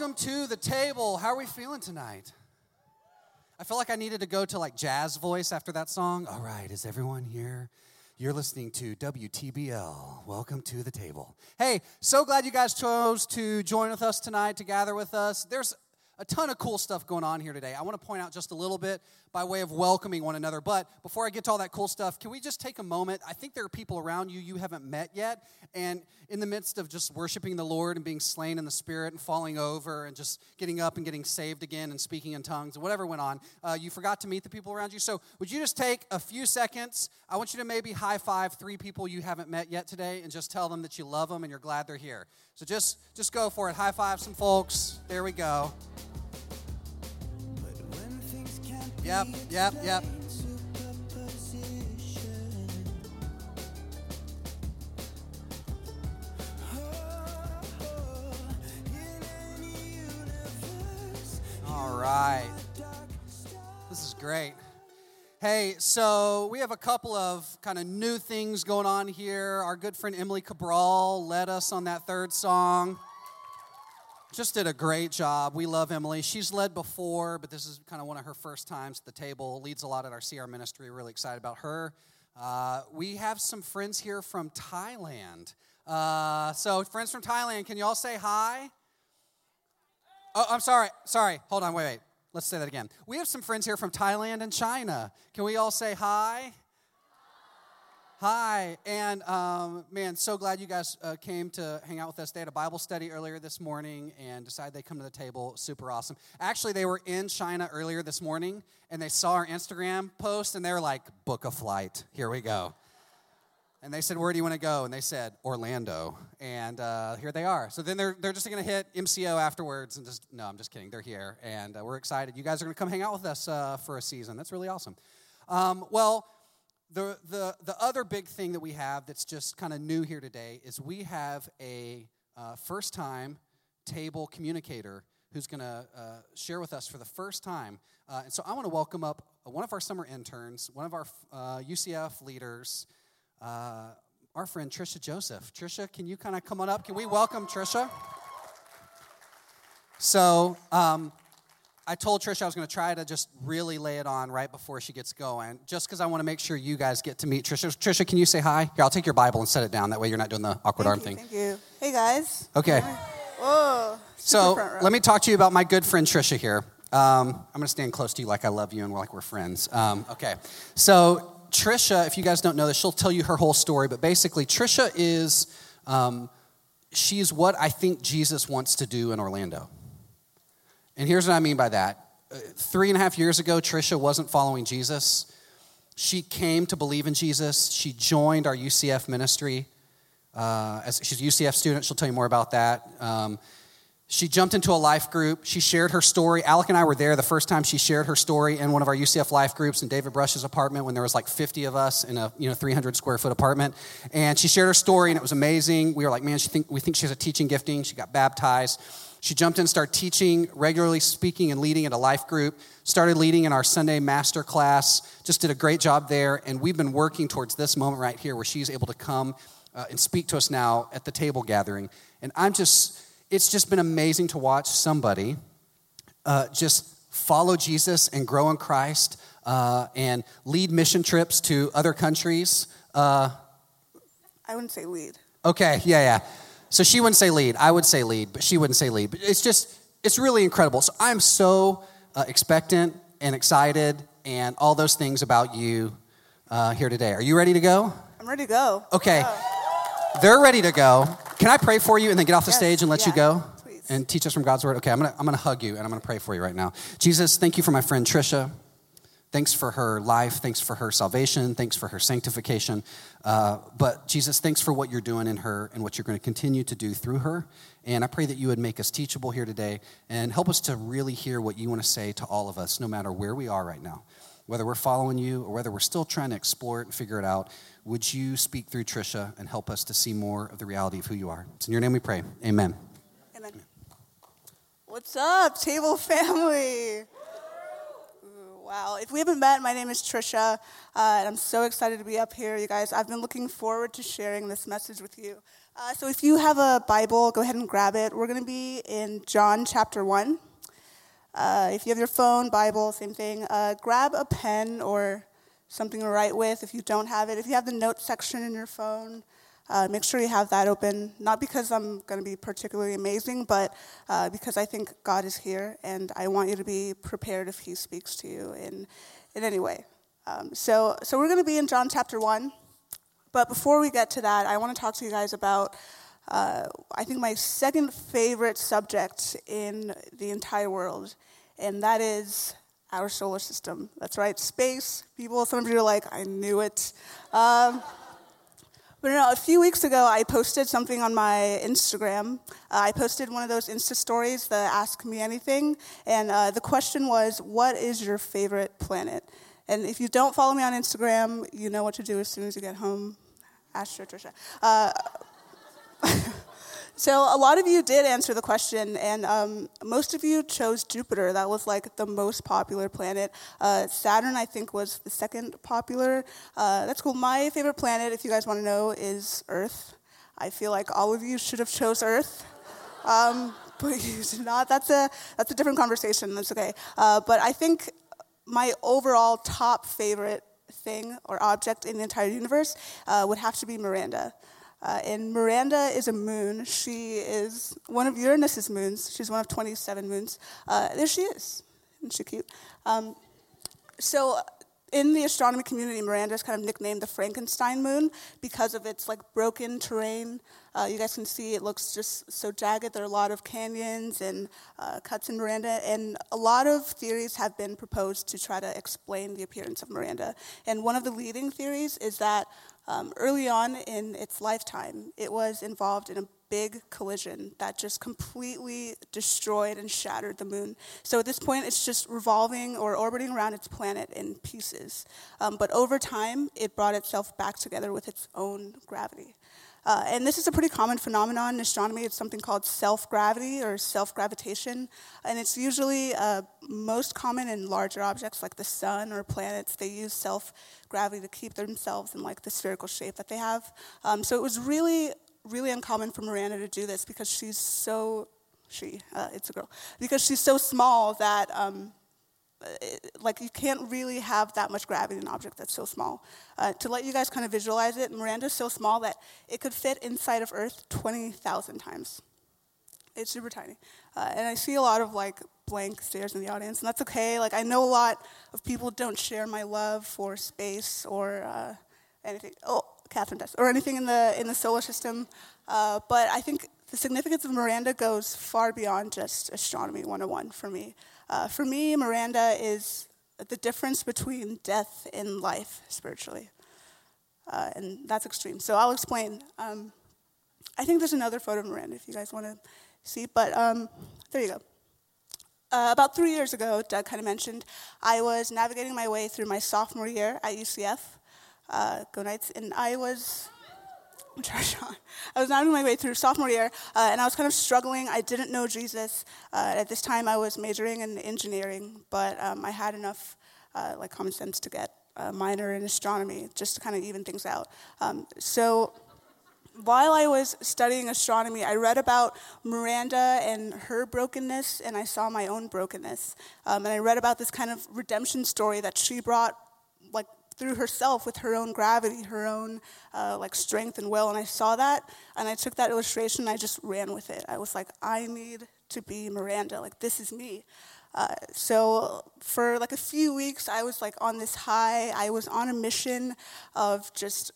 Welcome to the table. How are we feeling tonight? I feel like I needed to go to like jazz voice after that song. All right, is everyone here? You're listening to WTBL. Welcome to the table. Hey, so glad you guys chose to join with us tonight, to gather with us. There's a ton of cool stuff going on here today. I want to point out just a little bit by way of welcoming one another. But before I get to all that cool stuff, can we just take a moment? I think there are people around you you haven't met yet. And in the midst of just worshiping the Lord and being slain in the Spirit and falling over and just getting up and getting saved again and speaking in tongues and whatever went on, uh, you forgot to meet the people around you. So would you just take a few seconds? I want you to maybe high five three people you haven't met yet today and just tell them that you love them and you're glad they're here. So just just go for it. High five some folks. There we go. Yep, yep, yep. All right. This is great. Hey, so we have a couple of kind of new things going on here. Our good friend Emily Cabral led us on that third song just did a great job. We love Emily. She's led before, but this is kind of one of her first times at the table. Leads a lot at our CR ministry. Really excited about her. Uh, we have some friends here from Thailand. Uh, so, friends from Thailand, can you all say hi? Oh, I'm sorry. Sorry. Hold on. Wait, wait. Let's say that again. We have some friends here from Thailand and China. Can we all say hi? Hi, and um, man, so glad you guys uh, came to hang out with us. They had a Bible study earlier this morning and decided they'd come to the table. Super awesome. Actually, they were in China earlier this morning and they saw our Instagram post and they were like, book a flight. Here we go. And they said, Where do you want to go? And they said, Orlando. And uh, here they are. So then they're, they're just going to hit MCO afterwards and just, no, I'm just kidding. They're here. And uh, we're excited. You guys are going to come hang out with us uh, for a season. That's really awesome. Um, well, the, the, the other big thing that we have that's just kind of new here today is we have a uh, first time table communicator who's going to uh, share with us for the first time. Uh, and so I want to welcome up one of our summer interns, one of our UCF uh, leaders, uh, our friend Trisha Joseph. Trisha, can you kind of come on up? Can we welcome Trisha? So, um, I told Trisha I was going to try to just really lay it on right before she gets going, just because I want to make sure you guys get to meet Trisha. Trisha, can you say hi? Here, I'll take your Bible and set it down. That way you're not doing the awkward thank arm you, thing. Thank you. Hey, guys. Okay. Whoa. So let me talk to you about my good friend Trisha here. Um, I'm going to stand close to you like I love you and we're like we're friends. Um, okay. So Trisha, if you guys don't know this, she'll tell you her whole story. But basically, Trisha is um, she's what I think Jesus wants to do in Orlando. And here's what I mean by that. Uh, three and a half years ago, Trisha wasn't following Jesus. She came to believe in Jesus. She joined our UCF ministry. Uh, as she's a UCF student, she'll tell you more about that. Um, she jumped into a life group. She shared her story. Alec and I were there the first time she shared her story in one of our UCF life groups in David Brush's apartment when there was like 50 of us in a you know 300 square foot apartment. And she shared her story and it was amazing. We were like, man, she think, we think she has a teaching gifting. She got baptized. She jumped in, and started teaching, regularly speaking and leading in a life group, started leading in our Sunday master class, just did a great job there. And we've been working towards this moment right here where she's able to come uh, and speak to us now at the table gathering. And I'm just, it's just been amazing to watch somebody uh, just follow Jesus and grow in Christ uh, and lead mission trips to other countries. Uh, I wouldn't say lead. Okay, yeah, yeah. So she wouldn't say lead. I would say lead, but she wouldn't say lead. But it's just, it's really incredible. So I'm so uh, expectant and excited and all those things about you uh, here today. Are you ready to go? I'm ready to go. Okay. They're ready to go. Can I pray for you and then get off the Yes, stage and let yeah, you go? please. And teach us from God's word? Okay, I'm gonna, I'm gonna hug you and I'm gonna pray for you right now. Jesus, thank you for my friend Trisha. Thanks for her life. Thanks for her salvation. Thanks for her sanctification. Uh, but Jesus, thanks for what you're doing in her and what you're going to continue to do through her. And I pray that you would make us teachable here today and help us to really hear what you want to say to all of us, no matter where we are right now. Whether we're following you or whether we're still trying to explore it and figure it out, would you speak through Trisha and help us to see more of the reality of who you are? It's in your name we pray. Amen. Amen. What's up, table family? Wow. If we haven't met, my name is Trisha, uh, and I'm so excited to be up here, you guys. I've been looking forward to sharing this message with you. Uh, so if you have a Bible, go ahead and grab it. We're going to be in John chapter 1. Uh, if you have your phone, Bible, same thing. Uh, grab a pen or something to write with if you don't have it. If you have the notes section in your phone, uh, make sure you have that open, not because I'm going to be particularly amazing, but uh, because I think God is here and I want you to be prepared if He speaks to you in, in any way. Um, so, so we're going to be in John chapter 1. But before we get to that, I want to talk to you guys about, uh, I think, my second favorite subject in the entire world, and that is our solar system. That's right, space. People, some of you are like, I knew it. Um, but no, a few weeks ago, I posted something on my Instagram. Uh, I posted one of those Insta stories, the Ask Me Anything, and uh, the question was, What is your favorite planet? And if you don't follow me on Instagram, you know what to do as soon as you get home. Ask Trisha. Uh, So a lot of you did answer the question, and um, most of you chose Jupiter. That was like the most popular planet. Uh, Saturn, I think, was the second popular. Uh, that's cool. My favorite planet, if you guys want to know, is Earth. I feel like all of you should have chose Earth. Um, but you did not. That's a that's a different conversation. That's okay. Uh, but I think my overall top favorite thing or object in the entire universe uh, would have to be Miranda. Uh, and Miranda is a moon. She is one of Uranus's moons. She's one of 27 moons. Uh, there she is. Isn't she cute? Um, so in the astronomy community, Miranda is kind of nicknamed the Frankenstein moon because of its like broken terrain. Uh, you guys can see it looks just so jagged. There are a lot of canyons and uh, cuts in Miranda, and a lot of theories have been proposed to try to explain the appearance of Miranda. And one of the leading theories is that um, early on in its lifetime, it was involved in a big collision that just completely destroyed and shattered the moon. So at this point, it's just revolving or orbiting around its planet in pieces. Um, but over time, it brought itself back together with its own gravity. Uh, and this is a pretty common phenomenon in astronomy. It's something called self gravity or self gravitation. And it's usually uh, most common in larger objects like the sun or planets. They use self gravity to keep themselves in like the spherical shape that they have. Um, so it was really, really uncommon for Miranda to do this because she's so, she, uh, it's a girl, because she's so small that. Um, like you can't really have that much gravity in an object that's so small. Uh, to let you guys kind of visualize it, Miranda's so small that it could fit inside of Earth 20,000 times. It's super tiny. Uh, and I see a lot of like blank stares in the audience, and that's okay. Like I know a lot of people don't share my love for space or uh, anything. Oh, Catherine does, or anything in the in the solar system. Uh, but I think the significance of Miranda goes far beyond just astronomy 101 for me. Uh, for me, Miranda is the difference between death and life spiritually. Uh, and that's extreme. So I'll explain. Um, I think there's another photo of Miranda if you guys want to see, but um, there you go. Uh, about three years ago, Doug kind of mentioned, I was navigating my way through my sophomore year at UCF. Uh, go Knights. And I was I was navigating my way through sophomore year, uh, and I was kind of struggling. I didn't know Jesus. Uh, at this time, I was majoring in engineering, but um, I had enough uh, like common sense to get a minor in astronomy, just to kind of even things out. Um, so while I was studying astronomy, I read about Miranda and her brokenness, and I saw my own brokenness. Um, and I read about this kind of redemption story that she brought, through herself with her own gravity, her own uh, like strength and will. And I saw that, and I took that illustration and I just ran with it. I was like, I need to be Miranda. Like this is me. Uh, so for like a few weeks, I was like on this high. I was on a mission of just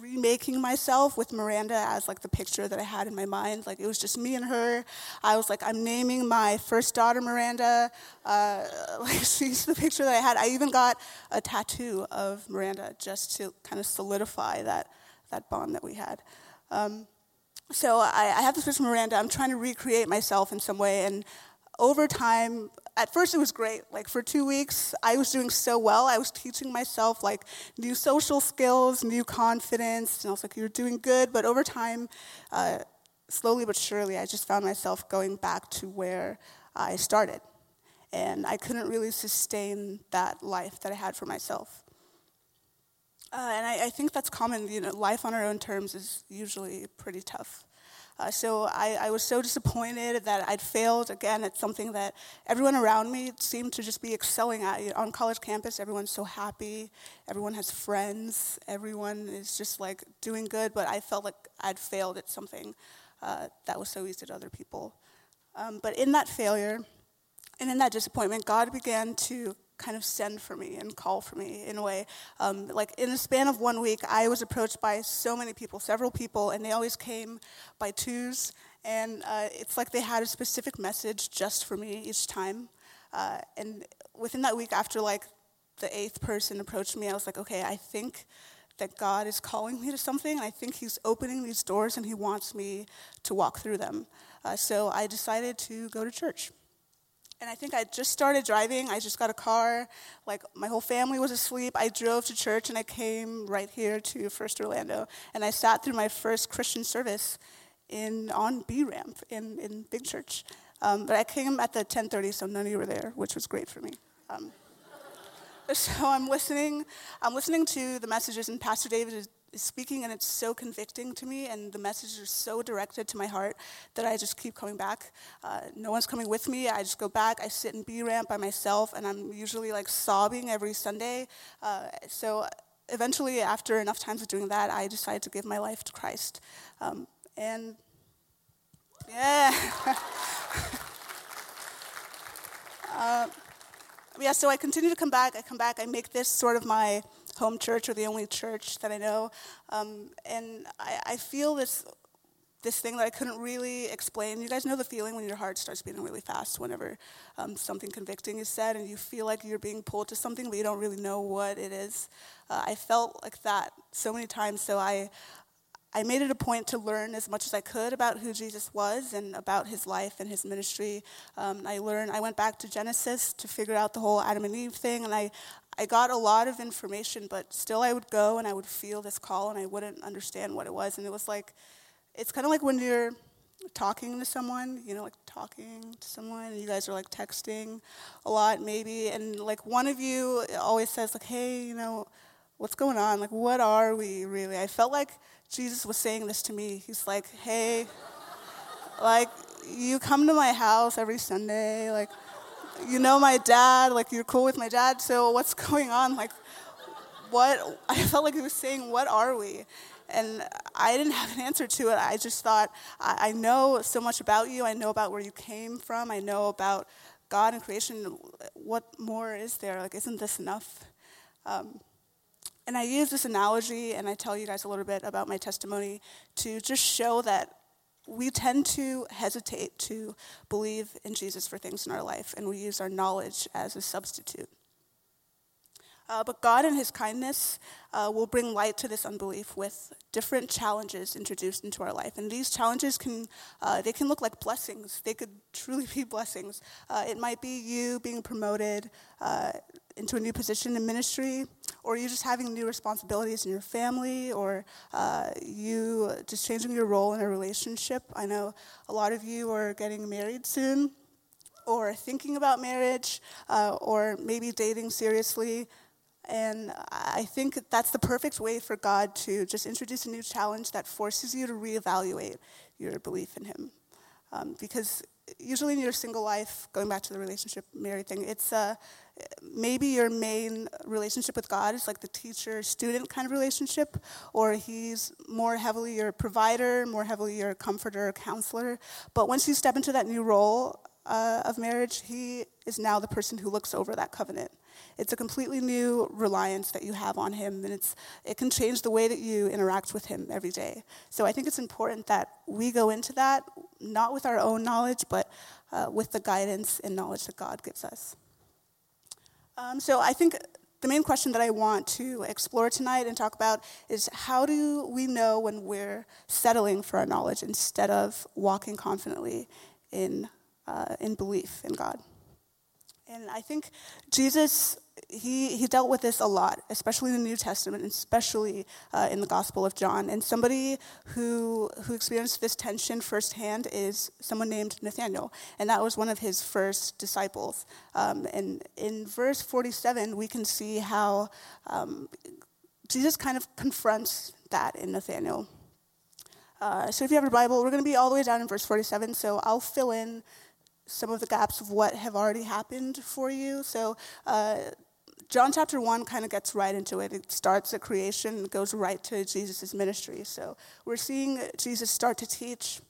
remaking myself with Miranda as like the picture that I had in my mind. Like it was just me and her. I was like, I'm naming my first daughter Miranda. Uh, like she's the picture that I had. I even got a tattoo of Miranda just to kind of solidify that that bond that we had. Um, so I, I have this picture of Miranda. I'm trying to recreate myself in some way, and over time, at first it was great. Like for two weeks, I was doing so well. I was teaching myself like new social skills, new confidence, and I was like, "You're doing good." But over time, uh, slowly but surely, I just found myself going back to where I started. and I couldn't really sustain that life that I had for myself. Uh, and I, I, think that's common. You know, life on our own terms is usually pretty tough. Uh, so I, I, was so disappointed that I'd failed again at something that everyone around me seemed to just be excelling at. On college campus, everyone's so happy, everyone has friends, everyone is just like doing good, but I felt like I'd failed at something uh, that was so easy to other people. Um, but in that failure and in that disappointment, God began to kind of send for me and call for me in a way. Um, like in the span of one week, I was approached by so many people, several people, and they always came by twos. And uh, it's like they had a specific message just for me each time. Uh, and within that week, after like the eighth person approached me, I was like, okay, I think that God is calling me to something. I think He's opening these doors and He wants me to walk through them. Uh, so I decided to go to church. And I think I just started driving. I just got a car. Like my whole family was asleep. I drove to church and I came right here to First Orlando. And I sat through my first Christian service in on B ramp in, in Big Church. Um, but I came at the 10:30, so none of you were there, which was great for me. Um, so I'm listening. I'm listening to the messages, and Pastor David is speaking, and it's so convicting to me, and the messages are so directed to my heart that I just keep coming back. Uh, no one's coming with me. I just go back. I sit in B ramp by myself, and I'm usually like sobbing every Sunday. Uh, so eventually, after enough times of doing that, I decided to give my life to Christ. Um, and yeah. uh, yeah, so I continue to come back. I come back. I make this sort of my home church or the only church that I know. Um, and I, I, feel this this thing that I couldn't really explain. You guys know the feeling when your heart starts beating really fast whenever um, something convicting is said, and you feel like you're being pulled to something, but you don't really know what it is. Uh, I felt like that so many times, so I. I made it a point to learn as much as I could about who Jesus was and about his life and his ministry. Um, I learned. I went back to Genesis to figure out the whole Adam and Eve thing, and I, I got a lot of information, but still I would go and I would feel this call and I wouldn't understand what it was. And it was like, it's kind of like when you're talking to someone, you know, like talking to someone, and you guys are like texting a lot maybe, and like one of you always says, like, hey, you know, what's going on? Like, what are we really? I felt like Jesus was saying this to me. He's like, hey, like, you come to my house every Sunday, like, you know my dad, like you're cool with my dad, so what's going on? Like, what? I felt like he was saying, what are we? And I didn't have an answer to it. I just thought, I, I know so much about you. I know about where you came from. I know about God and creation. What more is there? Like, isn't this enough? Um, and I use this analogy, and I tell you guys a little bit about my testimony to just show that we tend to hesitate to believe in Jesus for things in our life, and we use our knowledge as a substitute. Uh, but God, in His kindness, uh, will bring light to this unbelief with different challenges introduced into our life, and these challenges can uh, they can look like blessings. They could truly be blessings. Uh, it might be you being promoted uh, into a new position in ministry, or you're just having new responsibilities in your family, or uh, you just changing your role in a relationship. I know a lot of you are getting married soon, or thinking about marriage, uh, or maybe dating seriously. And I think that's the perfect way for God to just introduce a new challenge that forces you to reevaluate your belief in Him. Um, because usually in your single life, going back to the relationship married thing, it's uh, maybe your main relationship with God is like the teacher student kind of relationship, or He's more heavily your provider, more heavily your comforter, counselor. But once you step into that new role uh, of marriage, He is now the person who looks over that covenant. It's a completely new reliance that you have on Him, and it's, it can change the way that you interact with Him every day. So I think it's important that we go into that not with our own knowledge, but uh, with the guidance and knowledge that God gives us. Um, so I think the main question that I want to explore tonight and talk about is how do we know when we're settling for our knowledge instead of walking confidently in, uh, in belief in God? And I think Jesus, he, he dealt with this a lot, especially in the New Testament, especially uh, in the Gospel of John. And somebody who, who experienced this tension firsthand is someone named Nathaniel. And that was one of his first disciples. Um, and in verse 47, we can see how um, Jesus kind of confronts that in Nathaniel. Uh, so if you have your Bible, we're going to be all the way down in verse 47. So I'll fill in some of the gaps of what have already happened for you. So, uh, John chapter 1 kind of gets right into it. It starts at creation goes right to Jesus' ministry. So, we're seeing Jesus start to teach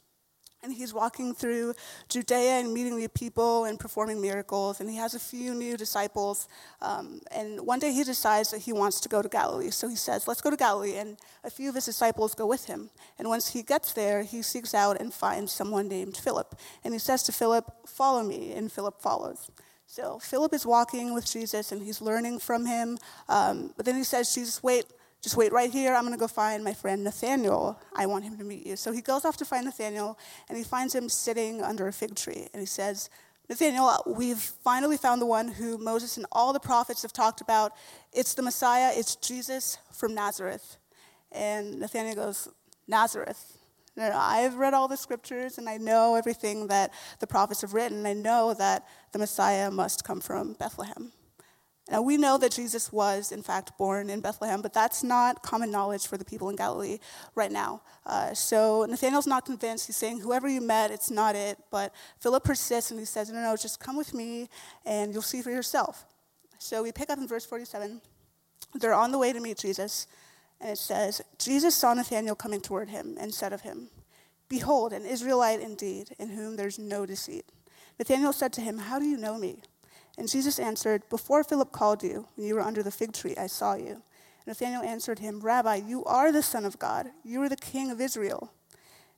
and he's walking through Judea and meeting the people and performing miracles. And he has a few new disciples. Um, and one day he decides that he wants to go to Galilee. So he says, Let's go to Galilee. And a few of his disciples go with him. And once he gets there, he seeks out and finds someone named Philip. And he says to Philip, Follow me. And Philip follows. So Philip is walking with Jesus and he's learning from him. Um, but then he says, Jesus, wait just wait right here. I'm going to go find my friend Nathaniel. I want him to meet you. So he goes off to find Nathaniel, and he finds him sitting under a fig tree. And he says, Nathaniel, we've finally found the one who Moses and all the prophets have talked about. It's the Messiah, it's Jesus from Nazareth. And Nathaniel goes, Nazareth. I've read all the scriptures and I know everything that the prophets have written. I know that the Messiah must come from Bethlehem. Now, we know that Jesus was, in fact, born in Bethlehem, but that's not common knowledge for the people in Galilee right now. Uh, so Nathanael's not convinced. He's saying, Whoever you met, it's not it. But Philip persists and he says, No, no, just come with me and you'll see for yourself. So we pick up in verse 47. They're on the way to meet Jesus, and it says, Jesus saw Nathanael coming toward him and said of him, Behold, an Israelite indeed, in whom there's no deceit. Nathanael said to him, How do you know me? And Jesus answered, Before Philip called you, when you were under the fig tree, I saw you. Nathanael answered him, Rabbi, you are the Son of God. You are the King of Israel.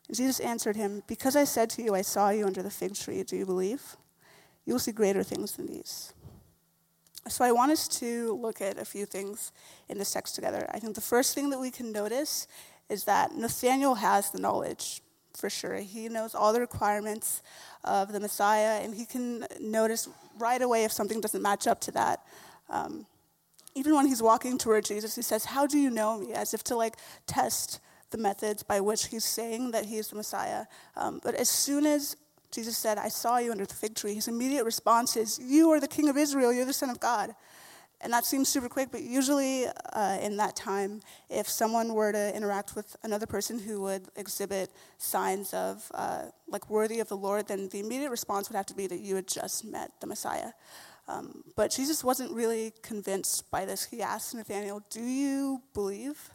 And Jesus answered him, Because I said to you, I saw you under the fig tree, do you believe? You will see greater things than these. So I want us to look at a few things in this text together. I think the first thing that we can notice is that Nathanael has the knowledge for sure. He knows all the requirements of the Messiah, and he can notice right away if something doesn't match up to that. Um, even when he's walking toward Jesus, he says, How do you know me? As if to like test the methods by which he's saying that he's the Messiah. Um, but as soon as Jesus said, I saw you under the fig tree, his immediate response is, You are the King of Israel, you're the Son of God. And that seems super quick, but usually uh, in that time, if someone were to interact with another person who would exhibit signs of uh, like worthy of the Lord, then the immediate response would have to be that you had just met the Messiah. Um, but Jesus wasn't really convinced by this. He asked Nathanael, "Do you believe?"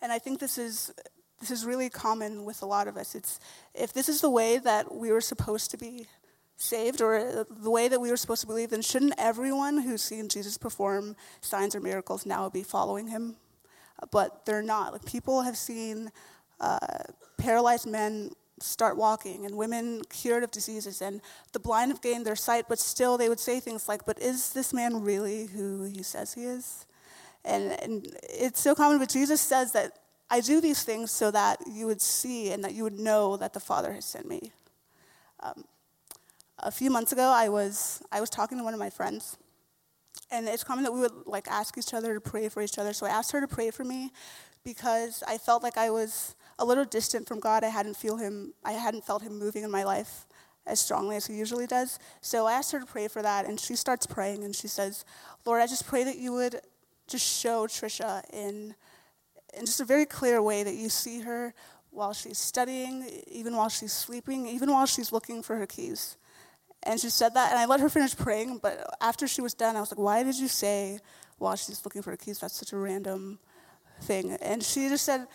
And I think this is this is really common with a lot of us. It's if this is the way that we were supposed to be saved or the way that we were supposed to believe, then shouldn't everyone who's seen Jesus perform signs or miracles now be following him? But they're not. Like people have seen uh, paralyzed men start walking and women cured of diseases and the blind have gained their sight, but still they would say things like, But is this man really who he says he is? And, and it's so common, but Jesus says that I do these things so that you would see and that you would know that the Father has sent me. Um, a few months ago, I was I was talking to one of my friends, and it's common that we would like ask each other to pray for each other. So I asked her to pray for me because I felt like I was a little distant from God. I hadn't feel him. I hadn't felt Him moving in my life as strongly as He usually does. So I asked her to pray for that, and she starts praying, and she says, "Lord, I just pray that you would just show Trisha in in just a very clear way that you see her." While she's studying, even while she's sleeping, even while she's looking for her keys. And she said that, and I let her finish praying. But after she was done, I was like, Why did you say while she's looking for her keys? That's such a random thing. And she just said,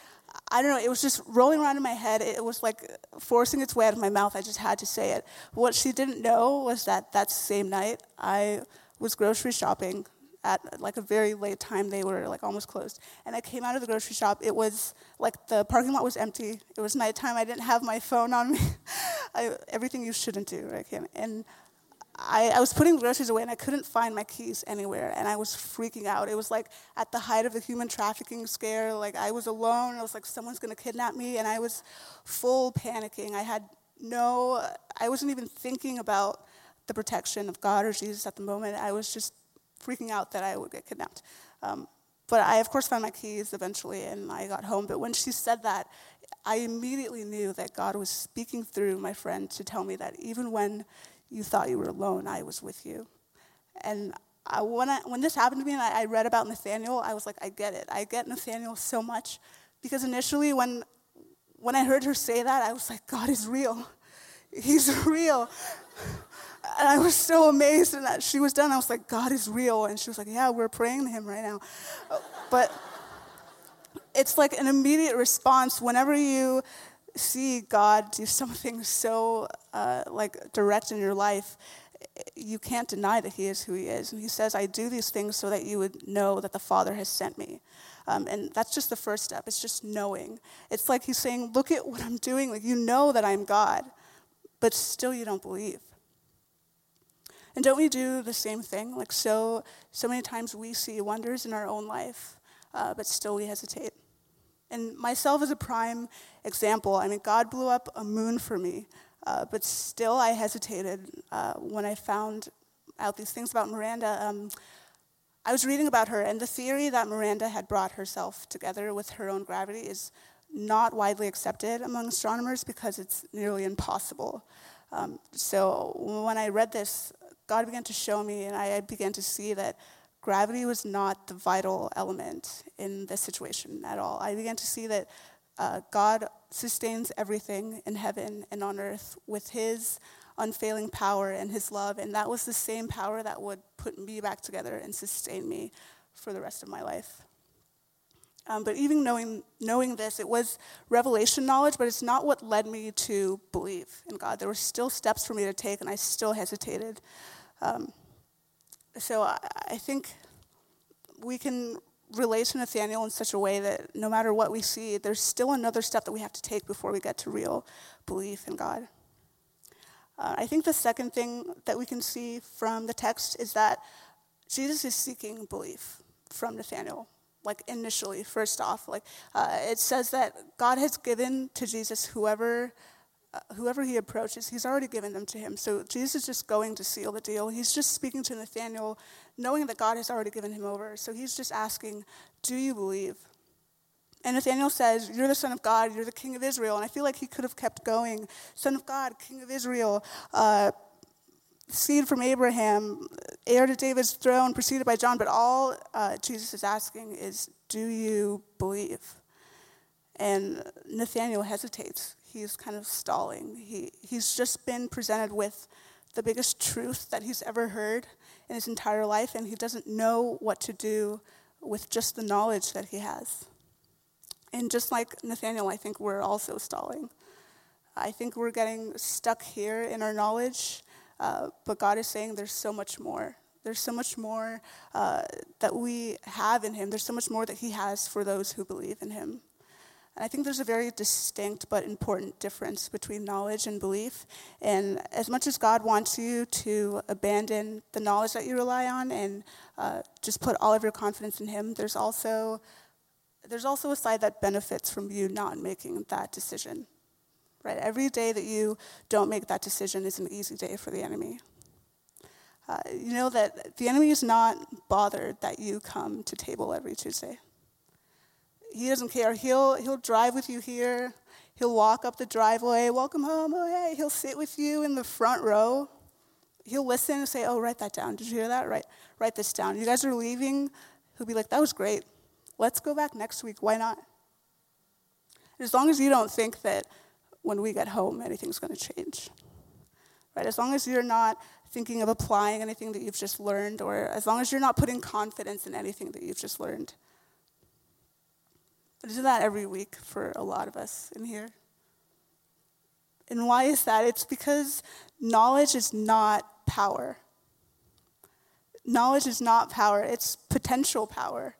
I don't know, it was just rolling around in my head. It was like forcing its way out of my mouth. I just had to say it. What she didn't know was that that same night, I was grocery shopping at like a very late time. They were like almost closed. And I came out of the grocery shop. It was like the parking lot was empty. It was nighttime. I didn't have my phone on me. I, everything you shouldn't do, right? And I, I, was putting groceries away and I couldn't find my keys anywhere. And I was freaking out. It was like at the height of the human trafficking scare. Like I was alone. I was like, someone's going to kidnap me. And I was full panicking. I had no, I wasn't even thinking about the protection of God or Jesus at the moment. I was just freaking out that I would get kidnapped. Um, but I, of course, found my keys eventually and I got home. But when she said that, I immediately knew that God was speaking through my friend to tell me that even when you thought you were alone, I was with you. And I, when, I, when this happened to me and I, I read about Nathaniel, I was like, I get it. I get Nathaniel so much. Because initially, when, when I heard her say that, I was like, God is real. He's real. And I was so amazed and that she was done. I was like, God is real. And she was like, Yeah, we're praying to him right now. But it's like an immediate response whenever you see God do something so uh, like direct in your life. You can't deny that He is who He is. And He says, I do these things so that you would know that the Father has sent me. Um, and that's just the first step. It's just knowing. It's like He's saying, Look at what I'm doing. Like, you know that I'm God, but still you don't believe. And don't we do the same thing? Like so, so many times we see wonders in our own life, uh, but still we hesitate. And myself is a prime example, I mean, God blew up a moon for me, uh, but still I hesitated uh, when I found out these things about Miranda. Um, I was reading about her, and the theory that Miranda had brought herself together with her own gravity is not widely accepted among astronomers because it's nearly impossible. Um, so when I read this, God began to show me, and I began to see that gravity was not the vital element in this situation at all. I began to see that uh, God sustains everything in heaven and on earth with His unfailing power and His love, and that was the same power that would put me back together and sustain me for the rest of my life. Um, but even knowing, knowing this, it was revelation knowledge, but it's not what led me to believe in God. There were still steps for me to take, and I still hesitated. Um, so I, I think we can relate to Nathaniel in such a way that no matter what we see, there's still another step that we have to take before we get to real belief in God. Uh, I think the second thing that we can see from the text is that Jesus is seeking belief from Nathaniel. Like initially, first off, like uh, it says that God has given to Jesus whoever uh, whoever he approaches, he's already given them to him. So Jesus is just going to seal the deal. He's just speaking to Nathaniel, knowing that God has already given him over. So he's just asking, Do you believe? And Nathaniel says, You're the Son of God, you're the King of Israel. And I feel like he could have kept going Son of God, King of Israel, uh, seed from Abraham, heir to David's throne, preceded by John. But all uh, Jesus is asking is, Do you believe? And Nathaniel hesitates he's kind of stalling. He, he's just been presented with the biggest truth that he's ever heard in his entire life, and he doesn't know what to do with just the knowledge that he has. And just like Nathaniel, I think we're also stalling. I think we're getting stuck here in our knowledge, uh, but God is saying there's so much more. There's so much more uh, that we have in Him. There's so much more that He has for those who believe in Him. And I think there's a very distinct but important difference between knowledge and belief. And as much as God wants you to abandon the knowledge that you rely on and uh, just put all of your confidence in Him, there's also there's also a side that benefits from you not making that decision. Every day that you don't make that decision is an easy day for the enemy. Uh, you know that the enemy is not bothered that you come to table every Tuesday he doesn't care. He'll, he'll drive with you here. He'll walk up the driveway, welcome home, oh, hey. He'll sit with you in the front row. He'll listen and say, oh, write that down. Did you hear that? Write, write this down. You guys are leaving. He'll be like, that was great. Let's go back next week. Why not? As long as you don't think that when we get home, anything's going to change. Right? As long as you're not thinking of applying anything that you've just learned, or as long as you're not putting confidence in anything that you've just learned, I do that every week for a lot of us in here. And why is that? It's because knowledge is not power. Knowledge is not power, it's potential power.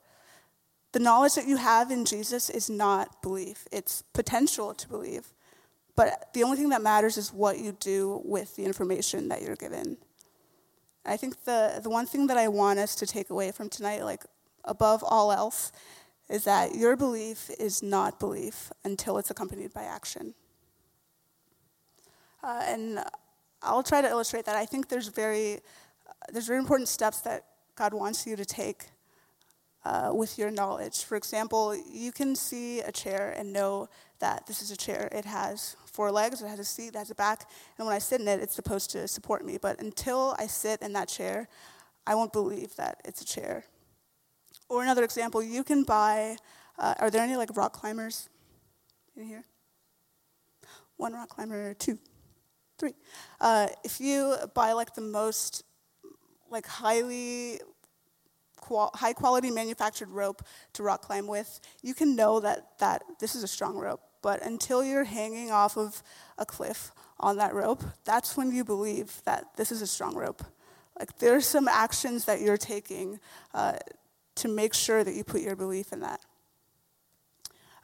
The knowledge that you have in Jesus is not belief, it's potential to believe. But the only thing that matters is what you do with the information that you're given. I think the, the one thing that I want us to take away from tonight, like above all else, is that your belief is not belief until it's accompanied by action. Uh, and I'll try to illustrate that. I think there's very, there's very important steps that God wants you to take uh, with your knowledge. For example, you can see a chair and know that this is a chair. It has four legs, it has a seat, it has a back, and when I sit in it, it's supposed to support me. But until I sit in that chair, I won't believe that it's a chair. Or another example, you can buy, uh, are there any like rock climbers in here? One rock climber, two, three. Uh, if you buy like the most like highly high quality manufactured rope to rock climb with, you can know that, that this is a strong rope. But until you're hanging off of a cliff on that rope, that's when you believe that this is a strong rope. Like there's some actions that you're taking uh, to make sure that you put your belief in that.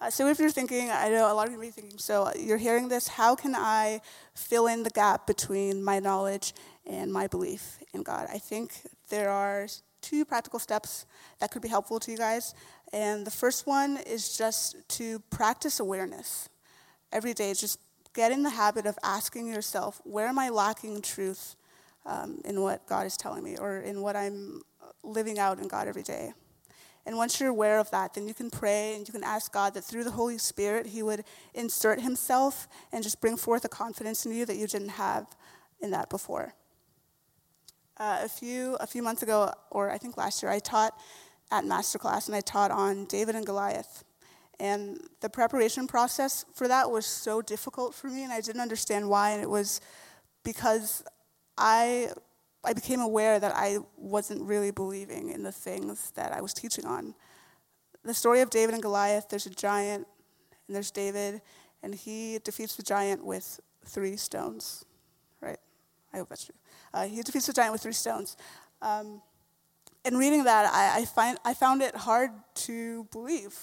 Uh, so if you're thinking, I know a lot of you may be thinking, so you're hearing this, how can I fill in the gap between my knowledge and my belief in God? I think there are two practical steps that could be helpful to you guys. And the first one is just to practice awareness every day. Just get in the habit of asking yourself, where am I lacking truth um, in what God is telling me or in what I'm living out in God every day? And once you're aware of that, then you can pray and you can ask God that through the Holy Spirit, He would insert Himself and just bring forth a confidence in you that you didn't have in that before. Uh, a few a few months ago, or I think last year, I taught at masterclass and I taught on David and Goliath. And the preparation process for that was so difficult for me, and I didn't understand why. And it was because I I became aware that I wasn't really believing in the things that I was teaching on. The story of David and Goliath, there's a giant, and there's David, and he defeats the giant with three stones? I hope that's true. Uh, he defeats the giant with three stones. Um, in reading that, I, I, find, I found it hard to believe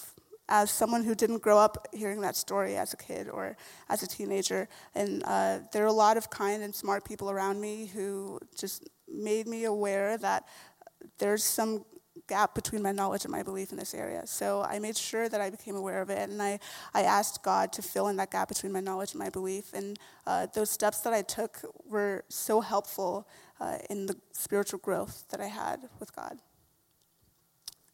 as someone who didn't grow up hearing that story as a kid or as a teenager. And uh, there are a lot of kind and smart people around me who just made me aware that there's some gap between my knowledge and my belief in this area. So I made sure that I became aware of it, and I, I asked God to fill in that gap between my knowledge and my belief. And uh, those steps that I took were so helpful uh, in the spiritual growth that I had with God.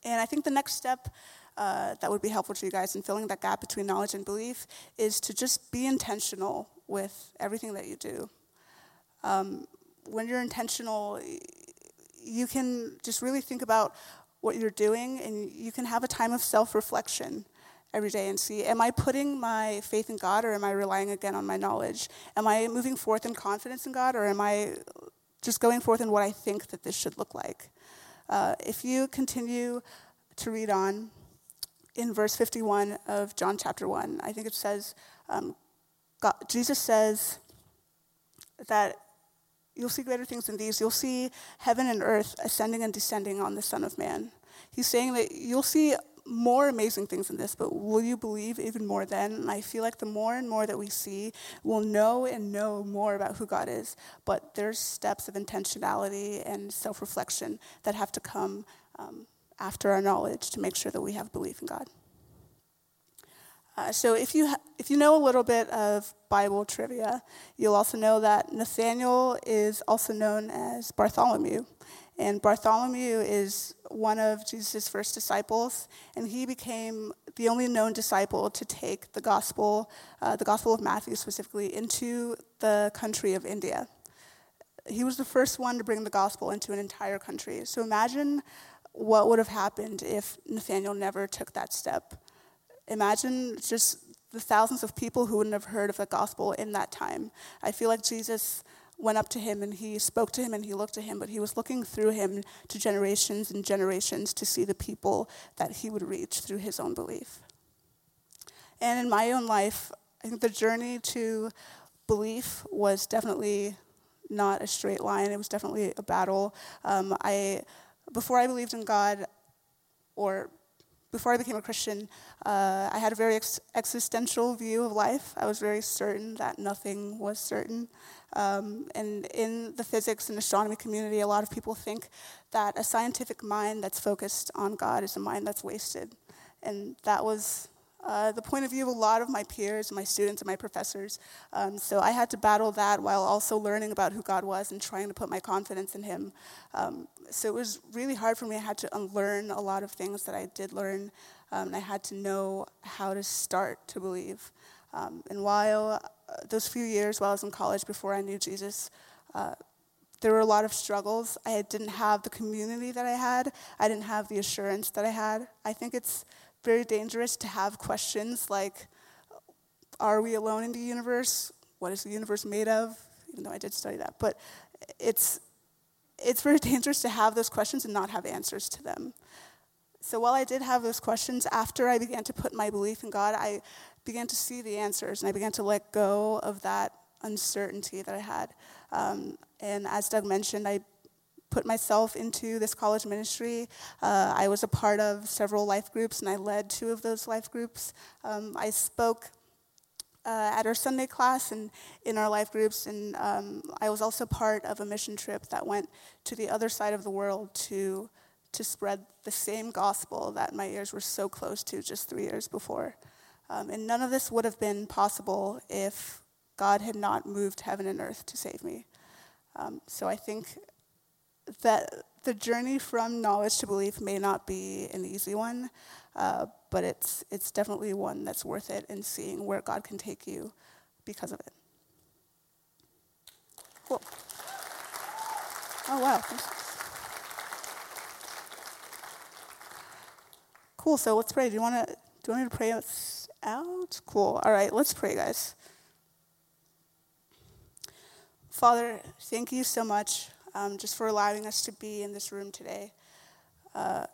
And I think the next step uh, that would be helpful to you guys in filling that gap between knowledge and belief is to just be intentional with everything that you do. Um, when you're intentional, you can just really think about what you're doing and you can have a time of self reflection every day and see am I putting my faith in God or am I relying again on my knowledge? Am I moving forth in confidence in God or am I just going forth in what I think that this should look like? Uh, if you continue to read on in verse 51 of John chapter 1, I think it says, um, God, Jesus says that You'll see greater things than these. You'll see heaven and earth ascending and descending on the Son of Man. He's saying that you'll see more amazing things than this, but will you believe even more then? And I feel like the more and more that we see, we'll know and know more about who God is. But there's steps of intentionality and self reflection that have to come um, after our knowledge to make sure that we have belief in God. Uh, so if you, if you know a little bit of Bible trivia, you'll also know that Nathaniel is also known as Bartholomew. And Bartholomew is one of Jesus' first disciples, and he became the only known disciple to take the gospel, uh, the Gospel of Matthew specifically, into the country of India. He was the first one to bring the gospel into an entire country. So imagine what would have happened if Nathaniel never took that step imagine just the thousands of people who wouldn't have heard of the gospel in that time. I feel like Jesus went up to him and he spoke to him and he looked at him, but he was looking through him to generations and generations to see the people that he would reach through his own belief. And in my own life, I think the journey to belief was definitely not a straight line. It was definitely a battle. Um, I, before I believed in God, or before I became a Christian, uh, I had a very ex- existential view of life. I was very certain that nothing was certain. Um, and in the physics and astronomy community, a lot of people think that a scientific mind that's focused on God is a mind that's wasted. And that was uh, the point of view of a lot of my peers, my students, and my professors. Um, so I had to battle that while also learning about who God was and trying to put my confidence in Him. Um, so it was really hard for me. I had to unlearn a lot of things that I did learn, um, and I had to know how to start to believe. Um, and while uh, those few years while I was in college before I knew Jesus, uh, there were a lot of struggles. I didn't have the community that I had. I didn't have the assurance that I had. I think it's very dangerous to have questions like, are we alone in the universe? What is the universe made of? Even though I did study that. But it's, it's very dangerous to have those questions and not have answers to them. So while I did have those questions, after I began to put my belief in God, I began to see the answers and I began to let go of that uncertainty that I had. Um, and as Doug mentioned, I put myself into this college ministry. Uh, I was a part of several life groups and I led two of those life groups. Um, I spoke. Uh, at our Sunday class and in our life groups, and um, I was also part of a mission trip that went to the other side of the world to to spread the same gospel that my ears were so close to just three years before. Um, and none of this would have been possible if God had not moved heaven and earth to save me. Um, so I think that the journey from knowledge to belief may not be an easy one, uh, but it's, it's definitely one that's worth it in seeing where God can take you because of it. Cool. Oh, wow. Cool. So let's pray. Do you want to? Do you want me to pray us out? Cool. All right. Let's pray, guys. Father, thank you so much um, just for allowing us to be in this room today. Uh,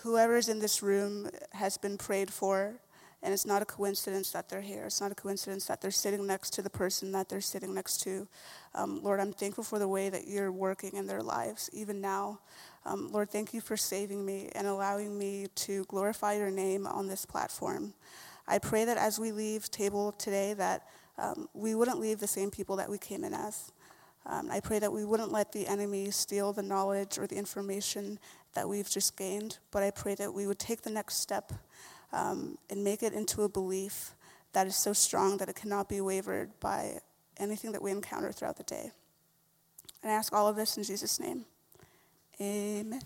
whoever is in this room has been prayed for, and it's not a coincidence that they're here. It's not a coincidence that they're sitting next to the person that they're sitting next to. Um, Lord, I'm thankful for the way that you're working in their lives, even now. Um, Lord, thank you for saving me and allowing me to glorify your name on this platform. I pray that as we leave table today, that um, we wouldn't leave the same people that we came in as. Um, I pray that we wouldn't let the enemy steal the knowledge or the information that we've just gained, but I pray that we would take the next step um, and make it into a belief that is so strong that it cannot be wavered by anything that we encounter throughout the day. And I ask all of this in Jesus' name. Amen.